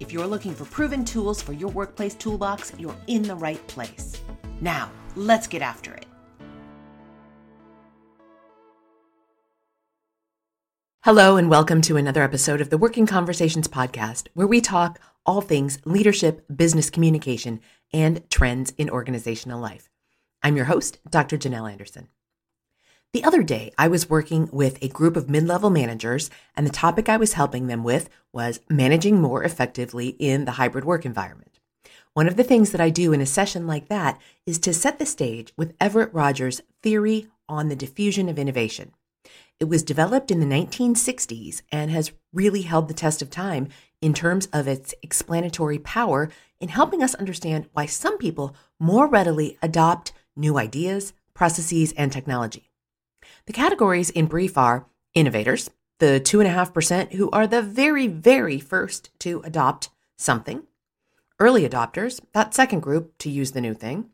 If you're looking for proven tools for your workplace toolbox, you're in the right place. Now, let's get after it. Hello, and welcome to another episode of the Working Conversations podcast, where we talk all things leadership, business communication, and trends in organizational life. I'm your host, Dr. Janel Anderson. The other day, I was working with a group of mid level managers, and the topic I was helping them with was managing more effectively in the hybrid work environment. One of the things that I do in a session like that is to set the stage with Everett Rogers' theory on the diffusion of innovation. It was developed in the 1960s and has really held the test of time in terms of its explanatory power in helping us understand why some people more readily adopt new ideas, processes, and technology. The categories in brief are innovators, the 2.5% who are the very, very first to adopt something, early adopters, that second group to use the new thing,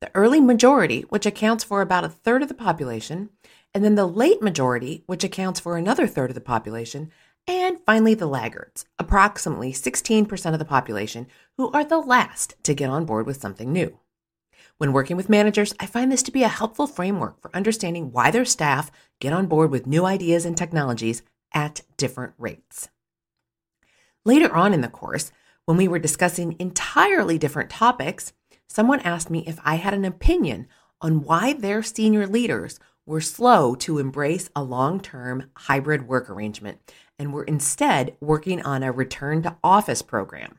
the early majority, which accounts for about a third of the population, and then the late majority, which accounts for another third of the population, and finally the laggards, approximately 16% of the population, who are the last to get on board with something new. When working with managers, I find this to be a helpful framework for understanding why their staff get on board with new ideas and technologies at different rates. Later on in the course, when we were discussing entirely different topics, someone asked me if I had an opinion on why their senior leaders were slow to embrace a long term hybrid work arrangement and were instead working on a return to office program.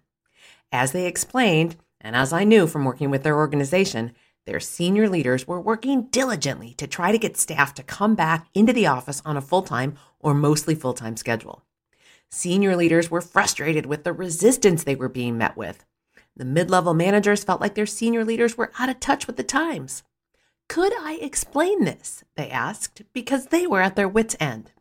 As they explained, and as I knew from working with their organization, their senior leaders were working diligently to try to get staff to come back into the office on a full time or mostly full time schedule. Senior leaders were frustrated with the resistance they were being met with. The mid level managers felt like their senior leaders were out of touch with the times. Could I explain this? They asked, because they were at their wits' end.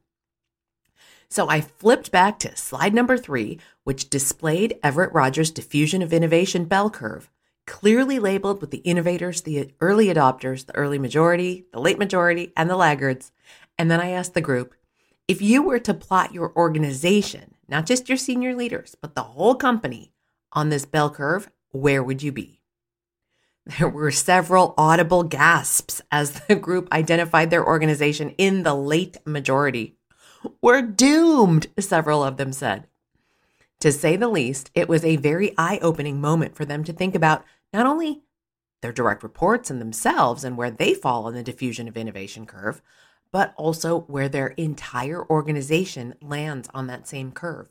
So I flipped back to slide number three, which displayed Everett Rogers' diffusion of innovation bell curve, clearly labeled with the innovators, the early adopters, the early majority, the late majority, and the laggards. And then I asked the group if you were to plot your organization, not just your senior leaders, but the whole company on this bell curve, where would you be? There were several audible gasps as the group identified their organization in the late majority. We're doomed, several of them said. To say the least, it was a very eye opening moment for them to think about not only their direct reports and themselves and where they fall on the diffusion of innovation curve, but also where their entire organization lands on that same curve.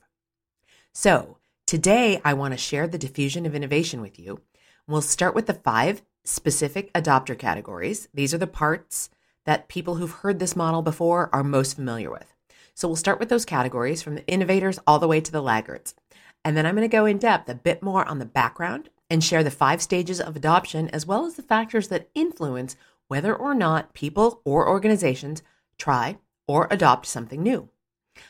So, today I want to share the diffusion of innovation with you We'll start with the five specific adopter categories. These are the parts that people who've heard this model before are most familiar with. So we'll start with those categories from the innovators all the way to the laggards. And then I'm going to go in depth a bit more on the background and share the five stages of adoption as well as the factors that influence whether or not people or organizations try or adopt something new.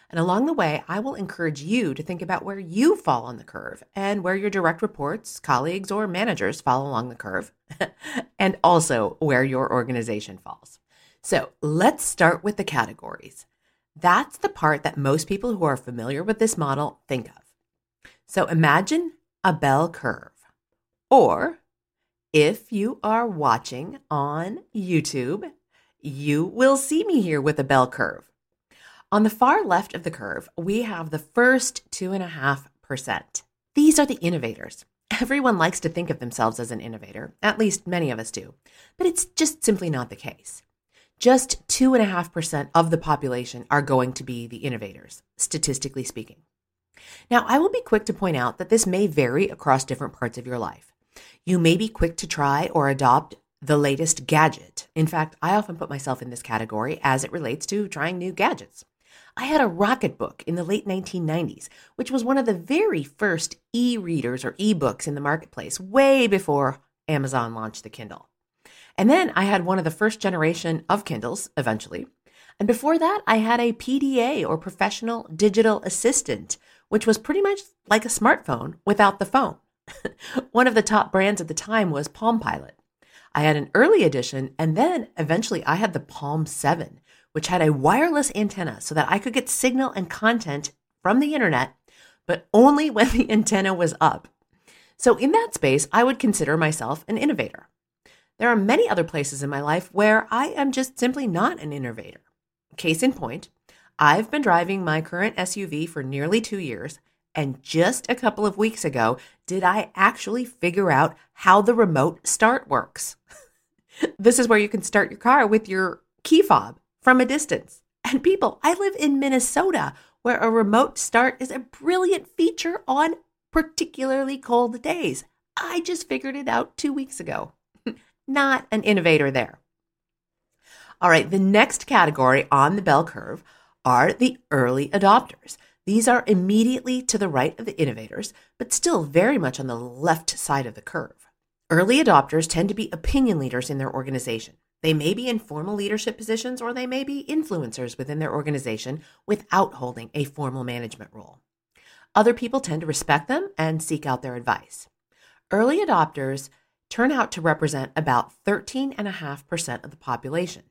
And along the way, I will encourage you to think about where you fall on the curve and where your direct reports, colleagues, or managers fall along the curve, and also where your organization falls. So let's start with the categories. That's the part that most people who are familiar with this model think of. So imagine a bell curve, or if you are watching on YouTube, you will see me here with a bell curve. On the far left of the curve, we have the first 2.5%. These are the innovators. Everyone likes to think of themselves as an innovator, at least many of us do, but it's just simply not the case. Just 2.5% of the population are going to be the innovators, statistically speaking. Now, I will be quick to point out that this may vary across different parts of your life. You may be quick to try or adopt the latest gadget. In fact, I often put myself in this category as it relates to trying new gadgets. I had a Rocketbook in the late 1990s, which was one of the very first e readers or e books in the marketplace, way before Amazon launched the Kindle. And then I had one of the first generation of Kindles eventually. And before that, I had a PDA or professional digital assistant, which was pretty much like a smartphone without the phone. one of the top brands at the time was Palm Pilot. I had an early edition, and then eventually I had the Palm 7, which had a wireless antenna so that I could get signal and content from the internet, but only when the antenna was up. So, in that space, I would consider myself an innovator. There are many other places in my life where I am just simply not an innovator. Case in point, I've been driving my current SUV for nearly two years, and just a couple of weeks ago did I actually figure out how the remote start works. this is where you can start your car with your key fob from a distance. And people, I live in Minnesota where a remote start is a brilliant feature on particularly cold days. I just figured it out two weeks ago. Not an innovator there. All right, the next category on the bell curve are the early adopters. These are immediately to the right of the innovators, but still very much on the left side of the curve. Early adopters tend to be opinion leaders in their organization. They may be in formal leadership positions or they may be influencers within their organization without holding a formal management role. Other people tend to respect them and seek out their advice. Early adopters turn out to represent about 13.5% of the population.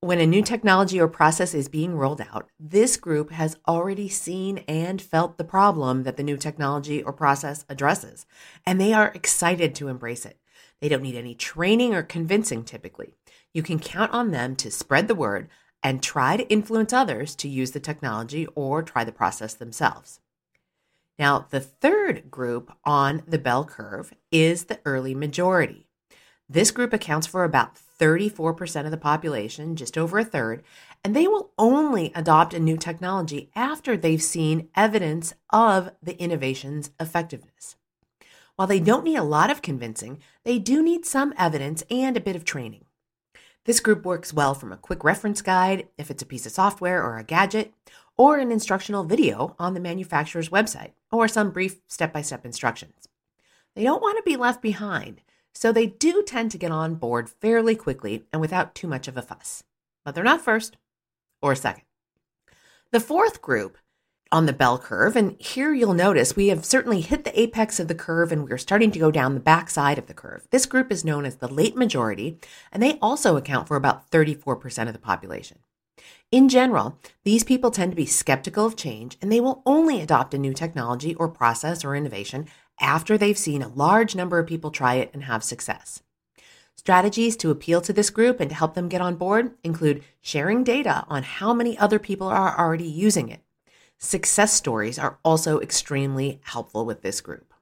When a new technology or process is being rolled out, this group has already seen and felt the problem that the new technology or process addresses, and they are excited to embrace it. They don't need any training or convincing typically. You can count on them to spread the word and try to influence others to use the technology or try the process themselves. Now, the third group on the bell curve is the early majority. This group accounts for about 34% of the population, just over a third, and they will only adopt a new technology after they've seen evidence of the innovation's effectiveness. While they don't need a lot of convincing, they do need some evidence and a bit of training. This group works well from a quick reference guide, if it's a piece of software or a gadget, or an instructional video on the manufacturer's website, or some brief step by step instructions. They don't want to be left behind, so they do tend to get on board fairly quickly and without too much of a fuss. But they're not first or second. The fourth group on the bell curve, and here you'll notice we have certainly hit the apex of the curve and we're starting to go down the backside of the curve. This group is known as the late majority, and they also account for about 34% of the population. In general, these people tend to be skeptical of change and they will only adopt a new technology or process or innovation after they've seen a large number of people try it and have success. Strategies to appeal to this group and to help them get on board include sharing data on how many other people are already using it. Success stories are also extremely helpful with this group.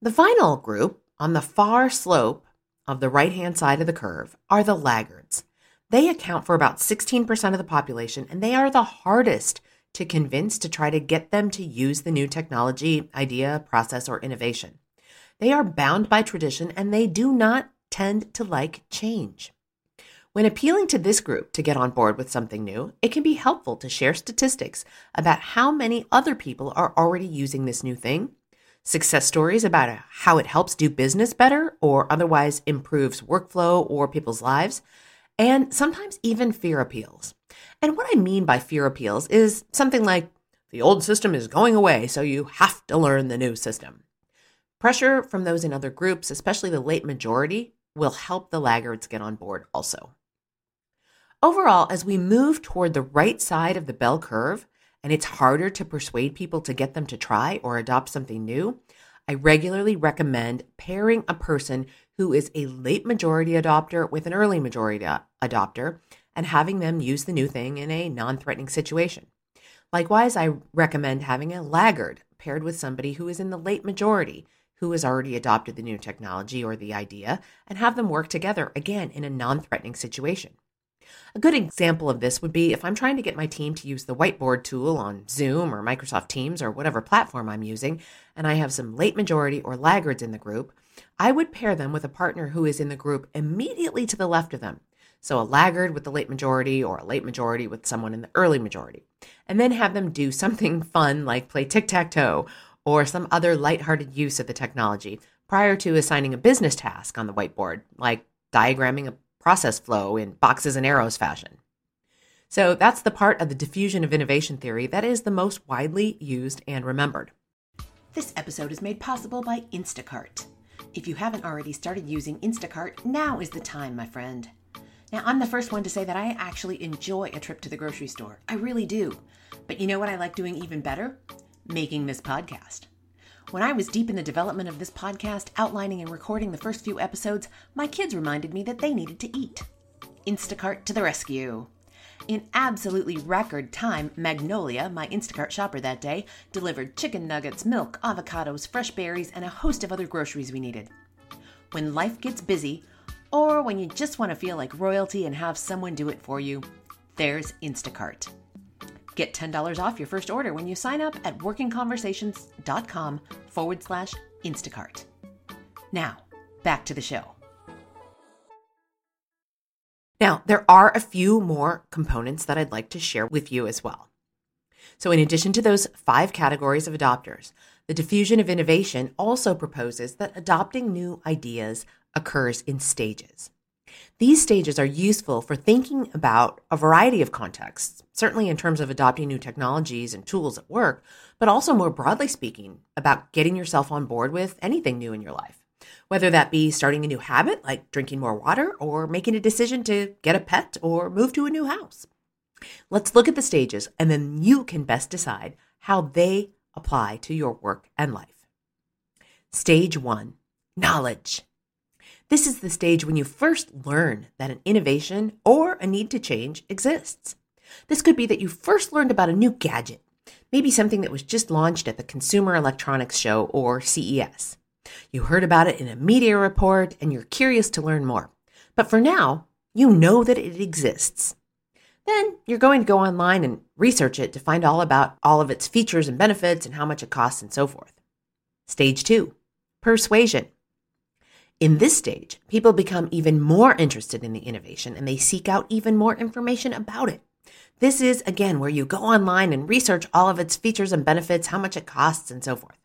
The final group on the far slope of the right hand side of the curve are the laggards. They account for about 16% of the population, and they are the hardest to convince to try to get them to use the new technology, idea, process, or innovation. They are bound by tradition and they do not tend to like change. When appealing to this group to get on board with something new, it can be helpful to share statistics about how many other people are already using this new thing, success stories about how it helps do business better or otherwise improves workflow or people's lives, and sometimes even fear appeals. And what I mean by fear appeals is something like the old system is going away, so you have to learn the new system. Pressure from those in other groups, especially the late majority, will help the laggards get on board also. Overall, as we move toward the right side of the bell curve, and it's harder to persuade people to get them to try or adopt something new, I regularly recommend pairing a person who is a late majority adopter with an early majority adopter and having them use the new thing in a non threatening situation. Likewise, I recommend having a laggard paired with somebody who is in the late majority who has already adopted the new technology or the idea and have them work together again in a non threatening situation. A good example of this would be if I'm trying to get my team to use the whiteboard tool on Zoom or Microsoft Teams or whatever platform I'm using, and I have some late majority or laggards in the group, I would pair them with a partner who is in the group immediately to the left of them So a laggard with the late majority or a late majority with someone in the early majority. And then have them do something fun like play tic tac toe or some other lighthearted use of the technology prior to assigning a business task on the whiteboard, like diagramming a process flow in boxes and arrows fashion. So that's the part of the diffusion of innovation theory that is the most widely used and remembered. This episode is made possible by Instacart. If you haven't already started using Instacart, now is the time, my friend. Now, I'm the first one to say that I actually enjoy a trip to the grocery store. I really do. But you know what I like doing even better? Making this podcast. When I was deep in the development of this podcast, outlining and recording the first few episodes, my kids reminded me that they needed to eat. Instacart to the rescue. In absolutely record time, Magnolia, my Instacart shopper that day, delivered chicken nuggets, milk, avocados, fresh berries, and a host of other groceries we needed. When life gets busy, or when you just want to feel like royalty and have someone do it for you, there's Instacart. Get $10 off your first order when you sign up at workingconversations.com forward slash Instacart. Now, back to the show. Now, there are a few more components that I'd like to share with you as well. So, in addition to those five categories of adopters, the diffusion of innovation also proposes that adopting new ideas occurs in stages. These stages are useful for thinking about a variety of contexts, certainly in terms of adopting new technologies and tools at work, but also more broadly speaking about getting yourself on board with anything new in your life. Whether that be starting a new habit like drinking more water or making a decision to get a pet or move to a new house. Let's look at the stages and then you can best decide how they apply to your work and life. Stage one knowledge. This is the stage when you first learn that an innovation or a need to change exists. This could be that you first learned about a new gadget, maybe something that was just launched at the Consumer Electronics Show or CES. You heard about it in a media report and you're curious to learn more. But for now, you know that it exists. Then you're going to go online and research it to find all about all of its features and benefits and how much it costs and so forth. Stage two, persuasion. In this stage, people become even more interested in the innovation and they seek out even more information about it. This is, again, where you go online and research all of its features and benefits, how much it costs, and so forth.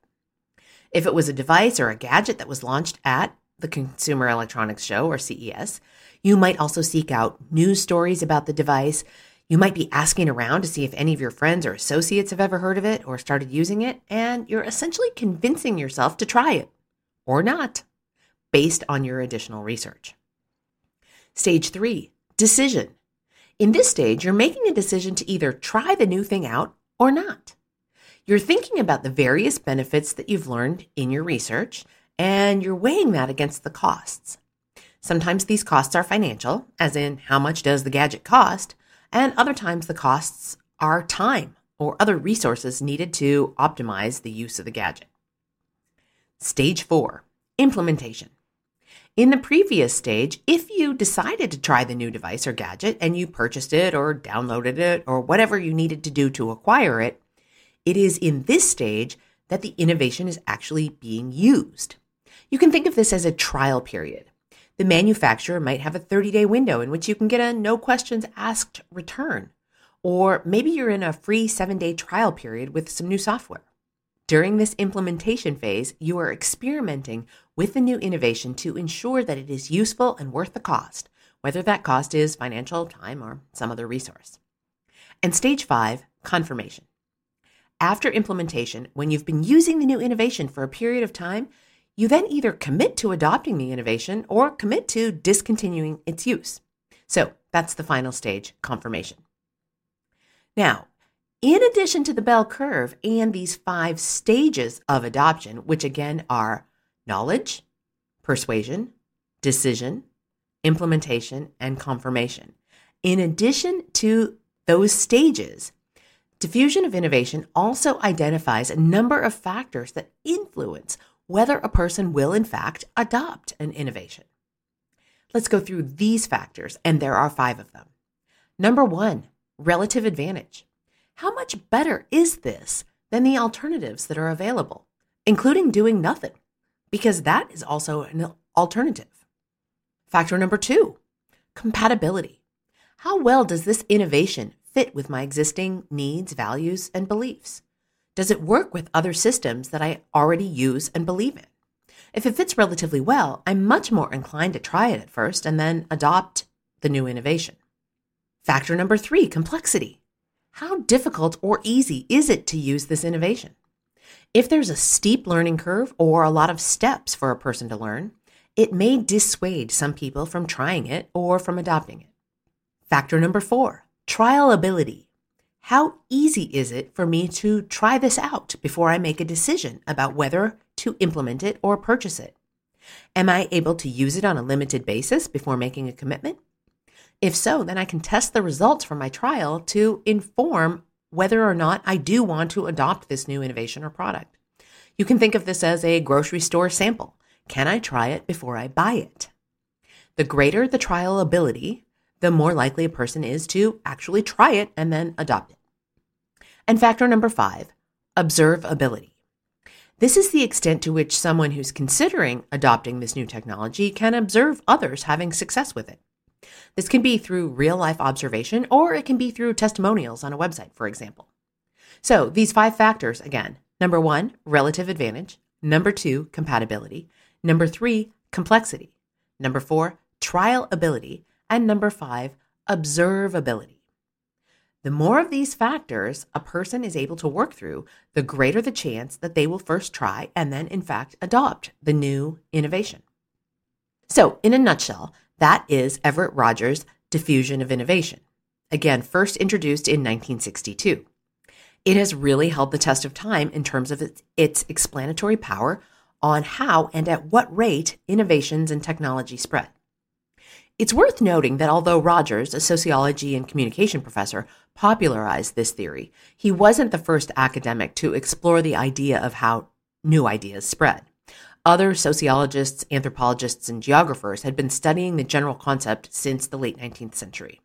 If it was a device or a gadget that was launched at the Consumer Electronics Show or CES, you might also seek out news stories about the device. You might be asking around to see if any of your friends or associates have ever heard of it or started using it, and you're essentially convincing yourself to try it or not based on your additional research. Stage three, decision. In this stage, you're making a decision to either try the new thing out or not. You're thinking about the various benefits that you've learned in your research, and you're weighing that against the costs. Sometimes these costs are financial, as in how much does the gadget cost, and other times the costs are time or other resources needed to optimize the use of the gadget. Stage four, implementation. In the previous stage, if you decided to try the new device or gadget and you purchased it or downloaded it or whatever you needed to do to acquire it, it is in this stage that the innovation is actually being used. You can think of this as a trial period. The manufacturer might have a 30 day window in which you can get a no questions asked return. Or maybe you're in a free seven day trial period with some new software. During this implementation phase, you are experimenting with the new innovation to ensure that it is useful and worth the cost, whether that cost is financial, time, or some other resource. And stage five, confirmation. After implementation, when you've been using the new innovation for a period of time, you then either commit to adopting the innovation or commit to discontinuing its use. So that's the final stage, confirmation. Now, in addition to the bell curve and these five stages of adoption, which again are knowledge, persuasion, decision, implementation, and confirmation. In addition to those stages, diffusion of innovation also identifies a number of factors that influence whether a person will, in fact, adopt an innovation. Let's go through these factors, and there are five of them. Number one, relative advantage. How much better is this than the alternatives that are available, including doing nothing? Because that is also an alternative. Factor number two compatibility. How well does this innovation fit with my existing needs, values, and beliefs? Does it work with other systems that I already use and believe in? If it fits relatively well, I'm much more inclined to try it at first and then adopt the new innovation. Factor number three complexity. How difficult or easy is it to use this innovation? If there's a steep learning curve or a lot of steps for a person to learn, it may dissuade some people from trying it or from adopting it. Factor number four trialability. How easy is it for me to try this out before I make a decision about whether to implement it or purchase it? Am I able to use it on a limited basis before making a commitment? If so, then I can test the results from my trial to inform whether or not I do want to adopt this new innovation or product. You can think of this as a grocery store sample. Can I try it before I buy it? The greater the trial ability, the more likely a person is to actually try it and then adopt it. And factor number five, observability. This is the extent to which someone who's considering adopting this new technology can observe others having success with it. This can be through real life observation or it can be through testimonials on a website, for example. So, these five factors again number one, relative advantage. Number two, compatibility. Number three, complexity. Number four, trial ability. And number five, observability. The more of these factors a person is able to work through, the greater the chance that they will first try and then, in fact, adopt the new innovation. So, in a nutshell, that is Everett Rogers' diffusion of innovation. Again, first introduced in 1962. It has really held the test of time in terms of its, its explanatory power on how and at what rate innovations and technology spread. It's worth noting that although Rogers, a sociology and communication professor, popularized this theory, he wasn't the first academic to explore the idea of how new ideas spread. Other sociologists, anthropologists, and geographers had been studying the general concept since the late 19th century.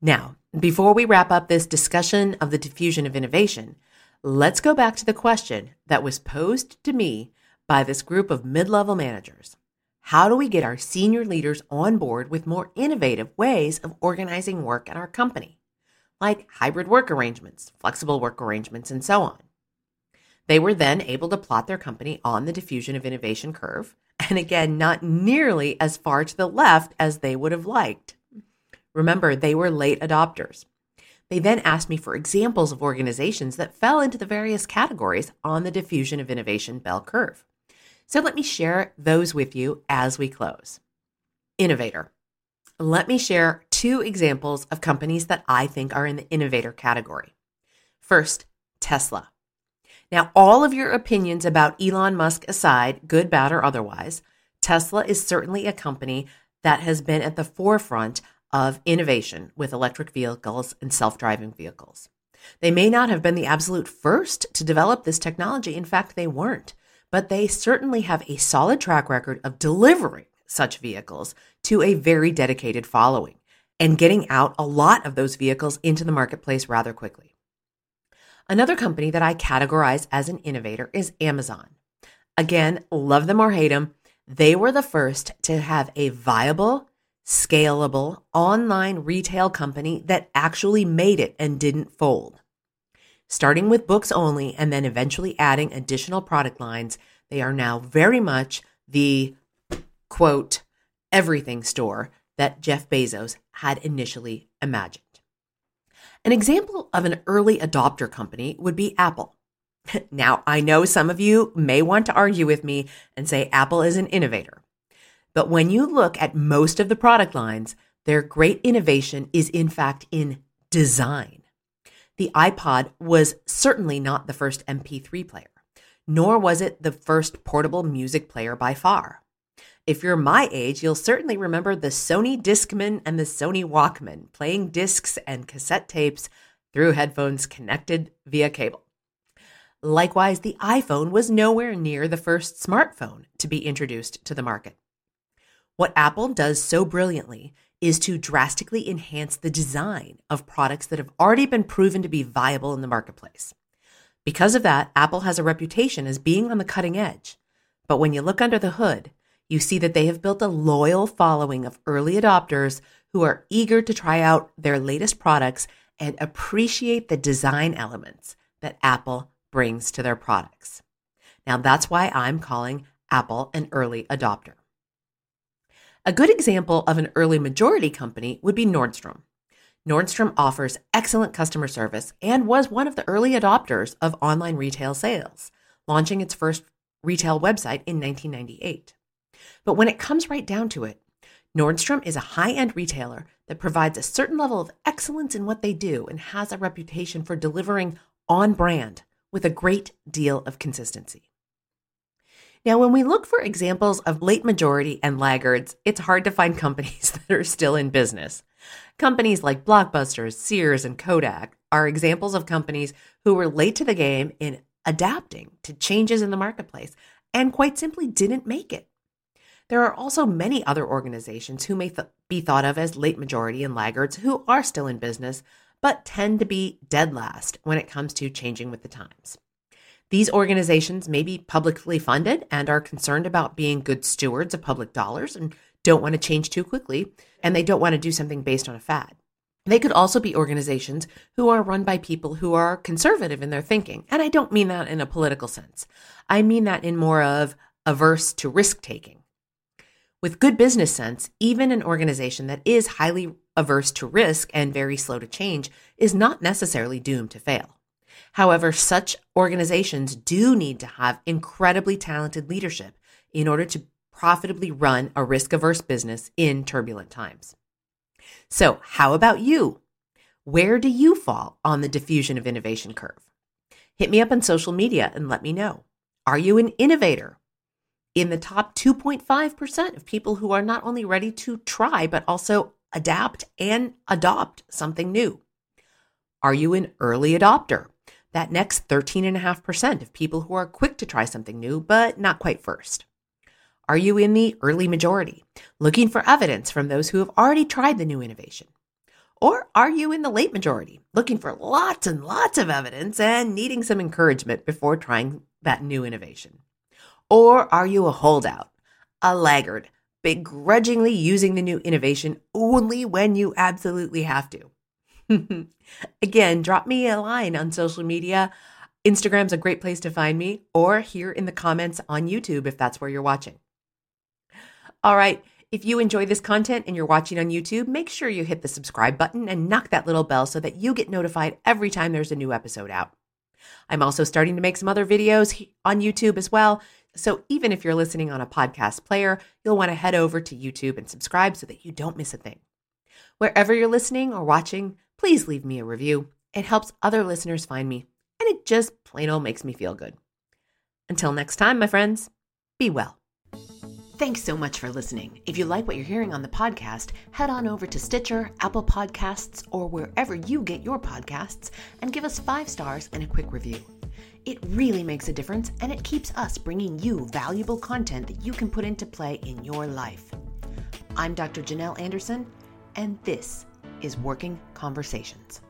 Now, before we wrap up this discussion of the diffusion of innovation, let's go back to the question that was posed to me by this group of mid level managers. How do we get our senior leaders on board with more innovative ways of organizing work at our company, like hybrid work arrangements, flexible work arrangements, and so on? They were then able to plot their company on the diffusion of innovation curve, and again, not nearly as far to the left as they would have liked. Remember, they were late adopters. They then asked me for examples of organizations that fell into the various categories on the diffusion of innovation bell curve. So let me share those with you as we close. Innovator. Let me share two examples of companies that I think are in the innovator category. First, Tesla. Now, all of your opinions about Elon Musk aside, good, bad, or otherwise, Tesla is certainly a company that has been at the forefront of innovation with electric vehicles and self driving vehicles. They may not have been the absolute first to develop this technology. In fact, they weren't but they certainly have a solid track record of delivering such vehicles to a very dedicated following and getting out a lot of those vehicles into the marketplace rather quickly. Another company that I categorize as an innovator is Amazon. Again, love them or hate them, they were the first to have a viable, scalable online retail company that actually made it and didn't fold. Starting with books only and then eventually adding additional product lines, they are now very much the quote, everything store that Jeff Bezos had initially imagined. An example of an early adopter company would be Apple. Now, I know some of you may want to argue with me and say Apple is an innovator. But when you look at most of the product lines, their great innovation is in fact in design. The iPod was certainly not the first MP3 player, nor was it the first portable music player by far. If you're my age, you'll certainly remember the Sony Discman and the Sony Walkman playing discs and cassette tapes through headphones connected via cable. Likewise, the iPhone was nowhere near the first smartphone to be introduced to the market. What Apple does so brilliantly is to drastically enhance the design of products that have already been proven to be viable in the marketplace. Because of that, Apple has a reputation as being on the cutting edge. But when you look under the hood, you see that they have built a loyal following of early adopters who are eager to try out their latest products and appreciate the design elements that Apple brings to their products. Now, that's why I'm calling Apple an early adopter. A good example of an early majority company would be Nordstrom. Nordstrom offers excellent customer service and was one of the early adopters of online retail sales, launching its first retail website in 1998. But when it comes right down to it, Nordstrom is a high end retailer that provides a certain level of excellence in what they do and has a reputation for delivering on brand with a great deal of consistency. Now, when we look for examples of late majority and laggards, it's hard to find companies that are still in business. Companies like Blockbusters, Sears, and Kodak are examples of companies who were late to the game in adapting to changes in the marketplace and quite simply didn't make it. There are also many other organizations who may th- be thought of as late majority and laggards who are still in business, but tend to be dead last when it comes to changing with the times. These organizations may be publicly funded and are concerned about being good stewards of public dollars and don't want to change too quickly, and they don't want to do something based on a fad. They could also be organizations who are run by people who are conservative in their thinking. And I don't mean that in a political sense. I mean that in more of averse to risk taking. With good business sense, even an organization that is highly averse to risk and very slow to change is not necessarily doomed to fail. However, such organizations do need to have incredibly talented leadership in order to profitably run a risk averse business in turbulent times. So, how about you? Where do you fall on the diffusion of innovation curve? Hit me up on social media and let me know. Are you an innovator? In the top 2.5% of people who are not only ready to try, but also adapt and adopt something new. Are you an early adopter? That next 13.5% of people who are quick to try something new, but not quite first? Are you in the early majority, looking for evidence from those who have already tried the new innovation? Or are you in the late majority, looking for lots and lots of evidence and needing some encouragement before trying that new innovation? Or are you a holdout, a laggard, begrudgingly using the new innovation only when you absolutely have to? Again, drop me a line on social media. Instagram's a great place to find me, or here in the comments on YouTube if that's where you're watching. All right. If you enjoy this content and you're watching on YouTube, make sure you hit the subscribe button and knock that little bell so that you get notified every time there's a new episode out. I'm also starting to make some other videos on YouTube as well. So even if you're listening on a podcast player, you'll want to head over to YouTube and subscribe so that you don't miss a thing. Wherever you're listening or watching, please leave me a review. It helps other listeners find me, and it just plain old makes me feel good. Until next time, my friends, be well. Thanks so much for listening. If you like what you're hearing on the podcast, head on over to Stitcher, Apple Podcasts, or wherever you get your podcasts and give us five stars and a quick review. It really makes a difference and it keeps us bringing you valuable content that you can put into play in your life. I'm Dr. Janel Anderson, and this is Working Conversations.